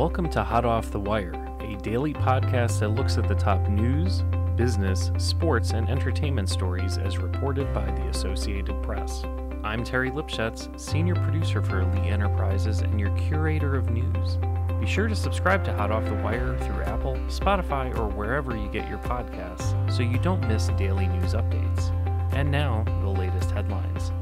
Welcome to Hot Off the Wire, a daily podcast that looks at the top news, business, sports, and entertainment stories as reported by the Associated Press. I'm Terry Lipshetz, Senior Producer for Lee Enterprises and your curator of news. Be sure to subscribe to Hot Off the Wire through Apple, Spotify, or wherever you get your podcasts so you don't miss daily news updates. And now, the latest headlines.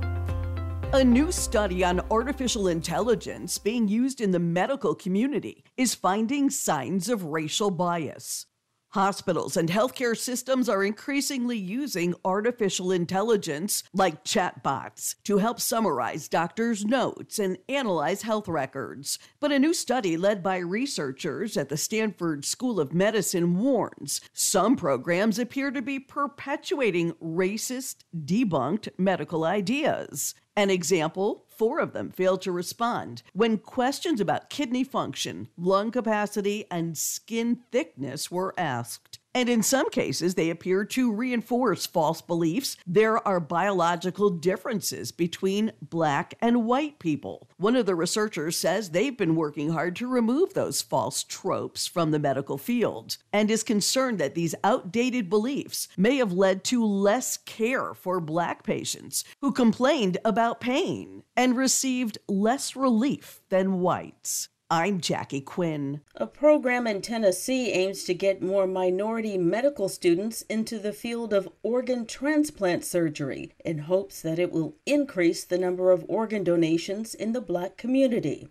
A new study on artificial intelligence being used in the medical community is finding signs of racial bias. Hospitals and healthcare systems are increasingly using artificial intelligence, like chatbots, to help summarize doctors' notes and analyze health records. But a new study led by researchers at the Stanford School of Medicine warns some programs appear to be perpetuating racist, debunked medical ideas. An example four of them failed to respond when questions about kidney function, lung capacity, and skin thickness were asked. And in some cases, they appear to reinforce false beliefs there are biological differences between black and white people. One of the researchers says they've been working hard to remove those false tropes from the medical field and is concerned that these outdated beliefs may have led to less care for black patients who complained about pain and received less relief than whites. I'm Jackie Quinn. A program in Tennessee aims to get more minority medical students into the field of organ transplant surgery in hopes that it will increase the number of organ donations in the black community.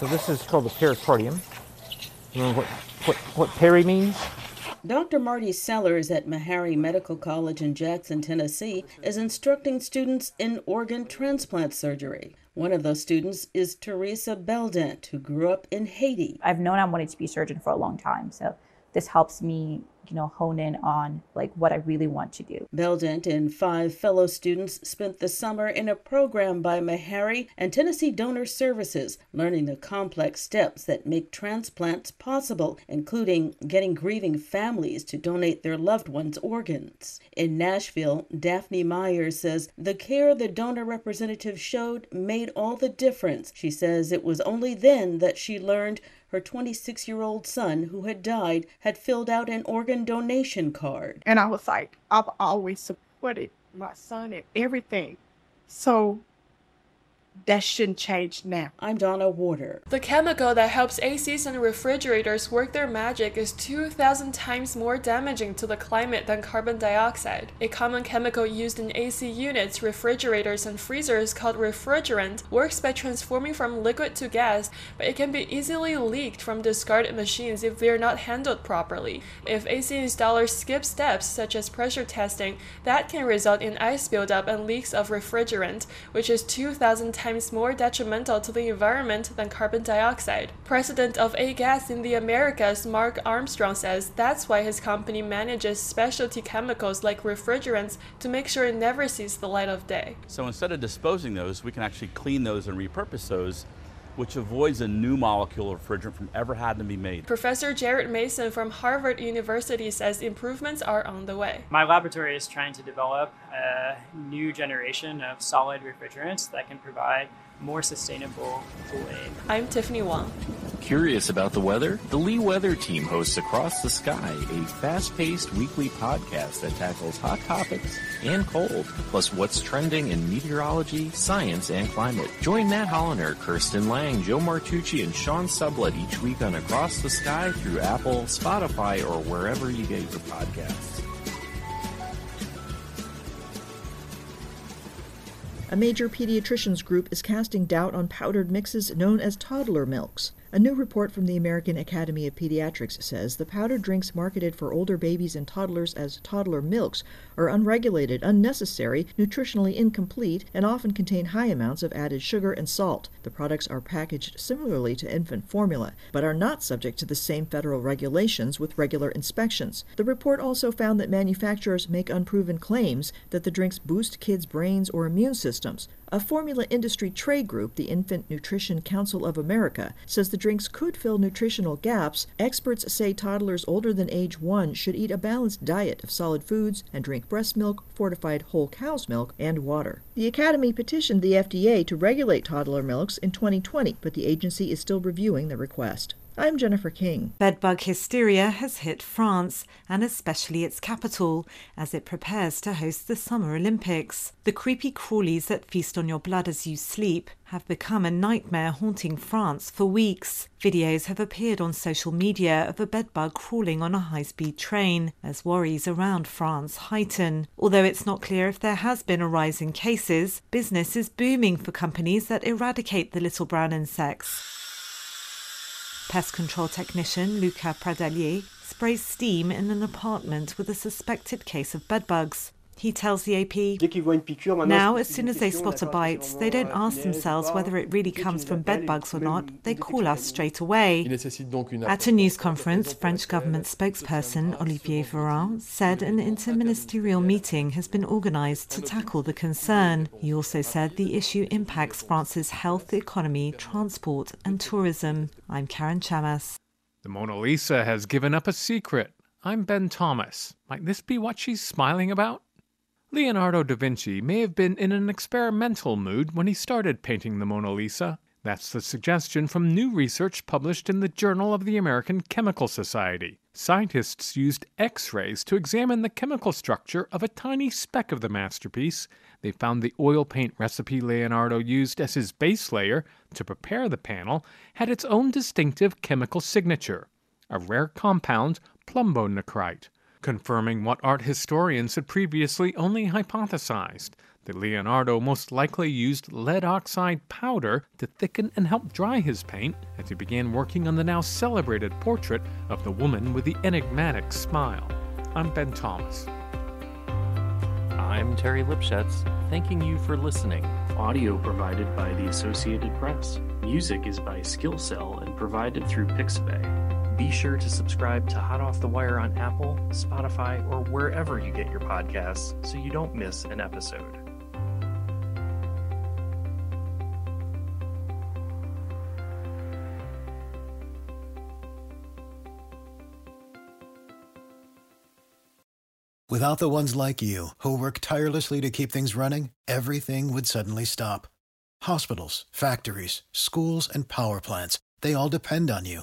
So this is called the pericardium. You know what, what, what peri means? Dr. Marty Sellers at Meharry Medical College in Jackson, Tennessee, is instructing students in organ transplant surgery. One of those students is Teresa Beldent, who grew up in Haiti. I've known I wanted to be a surgeon for a long time, so this helps me you know hone in on like what i really want to do. Beldent and five fellow students spent the summer in a program by meharry and tennessee donor services learning the complex steps that make transplants possible including getting grieving families to donate their loved ones organs. In nashville daphne myers says the care the donor representative showed made all the difference. She says it was only then that she learned her 26 year old son, who had died, had filled out an organ donation card. And I was like, I've always supported my son and everything. So that shouldn't change now. I'm Donna Warder. The chemical that helps ACs and refrigerators work their magic is 2,000 times more damaging to the climate than carbon dioxide. A common chemical used in AC units, refrigerators, and freezers called refrigerant works by transforming from liquid to gas, but it can be easily leaked from discarded machines if they are not handled properly. If AC installers skip steps such as pressure testing, that can result in ice buildup and leaks of refrigerant, which is 2,000 times times more detrimental to the environment than carbon dioxide. President of A-Gas in the Americas, Mark Armstrong says that's why his company manages specialty chemicals like refrigerants to make sure it never sees the light of day. So instead of disposing those, we can actually clean those and repurpose those which avoids a new molecule of refrigerant from ever having to be made. Professor Jarad Mason from Harvard University says improvements are on the way. My laboratory is trying to develop a new generation of solid refrigerants that can provide more sustainable cooling. I'm Tiffany Wong. Curious about the weather? The Lee Weather Team hosts Across the Sky, a fast-paced weekly podcast that tackles hot topics and cold, plus what's trending in meteorology, science, and climate. Join Matt Holiner, Kirsten Lang, Joe Martucci, and Sean Sublett each week on Across the Sky through Apple, Spotify, or wherever you get your podcasts. A major pediatricians group is casting doubt on powdered mixes known as toddler milks. A new report from the American Academy of Pediatrics says the powdered drinks marketed for older babies and toddlers as toddler milks are unregulated, unnecessary, nutritionally incomplete, and often contain high amounts of added sugar and salt. The products are packaged similarly to infant formula, but are not subject to the same federal regulations with regular inspections. The report also found that manufacturers make unproven claims that the drinks boost kids' brains or immune systems. A formula industry trade group, the Infant Nutrition Council of America, says the drinks could fill nutritional gaps. Experts say toddlers older than age one should eat a balanced diet of solid foods and drink breast milk, fortified whole cow's milk, and water. The Academy petitioned the FDA to regulate toddler milks in 2020, but the agency is still reviewing the request. I'm Jennifer King. Bedbug hysteria has hit France, and especially its capital, as it prepares to host the Summer Olympics. The creepy crawlies that feast on your blood as you sleep have become a nightmare haunting France for weeks. Videos have appeared on social media of a bedbug crawling on a high speed train as worries around France heighten. Although it's not clear if there has been a rise in cases, business is booming for companies that eradicate the little brown insects. Pest control technician Luca Pradalier sprays steam in an apartment with a suspected case of bedbugs. He tells the AP, now, as soon as they spot a bite, they don't ask themselves whether it really comes from bedbugs or not, they call us straight away. At a news conference, French government spokesperson Olivier Véran said an interministerial meeting has been organized to tackle the concern. He also said the issue impacts France's health, economy, transport, and tourism. I'm Karen Chammas. The Mona Lisa has given up a secret. I'm Ben Thomas. Might this be what she's smiling about? Leonardo da Vinci may have been in an experimental mood when he started painting the Mona Lisa. That's the suggestion from new research published in the Journal of the American Chemical Society. Scientists used X rays to examine the chemical structure of a tiny speck of the masterpiece. They found the oil paint recipe Leonardo used as his base layer to prepare the panel had its own distinctive chemical signature a rare compound, plumbonacrite confirming what art historians had previously only hypothesized that Leonardo most likely used lead oxide powder to thicken and help dry his paint as he began working on the now celebrated portrait of the woman with the enigmatic smile. I'm Ben Thomas. I'm Terry Lipshetz, thanking you for listening. Audio provided by the Associated Press. Music is by Skillcell and provided through Pixabay. Be sure to subscribe to Hot Off the Wire on Apple, Spotify, or wherever you get your podcasts so you don't miss an episode. Without the ones like you, who work tirelessly to keep things running, everything would suddenly stop. Hospitals, factories, schools, and power plants, they all depend on you.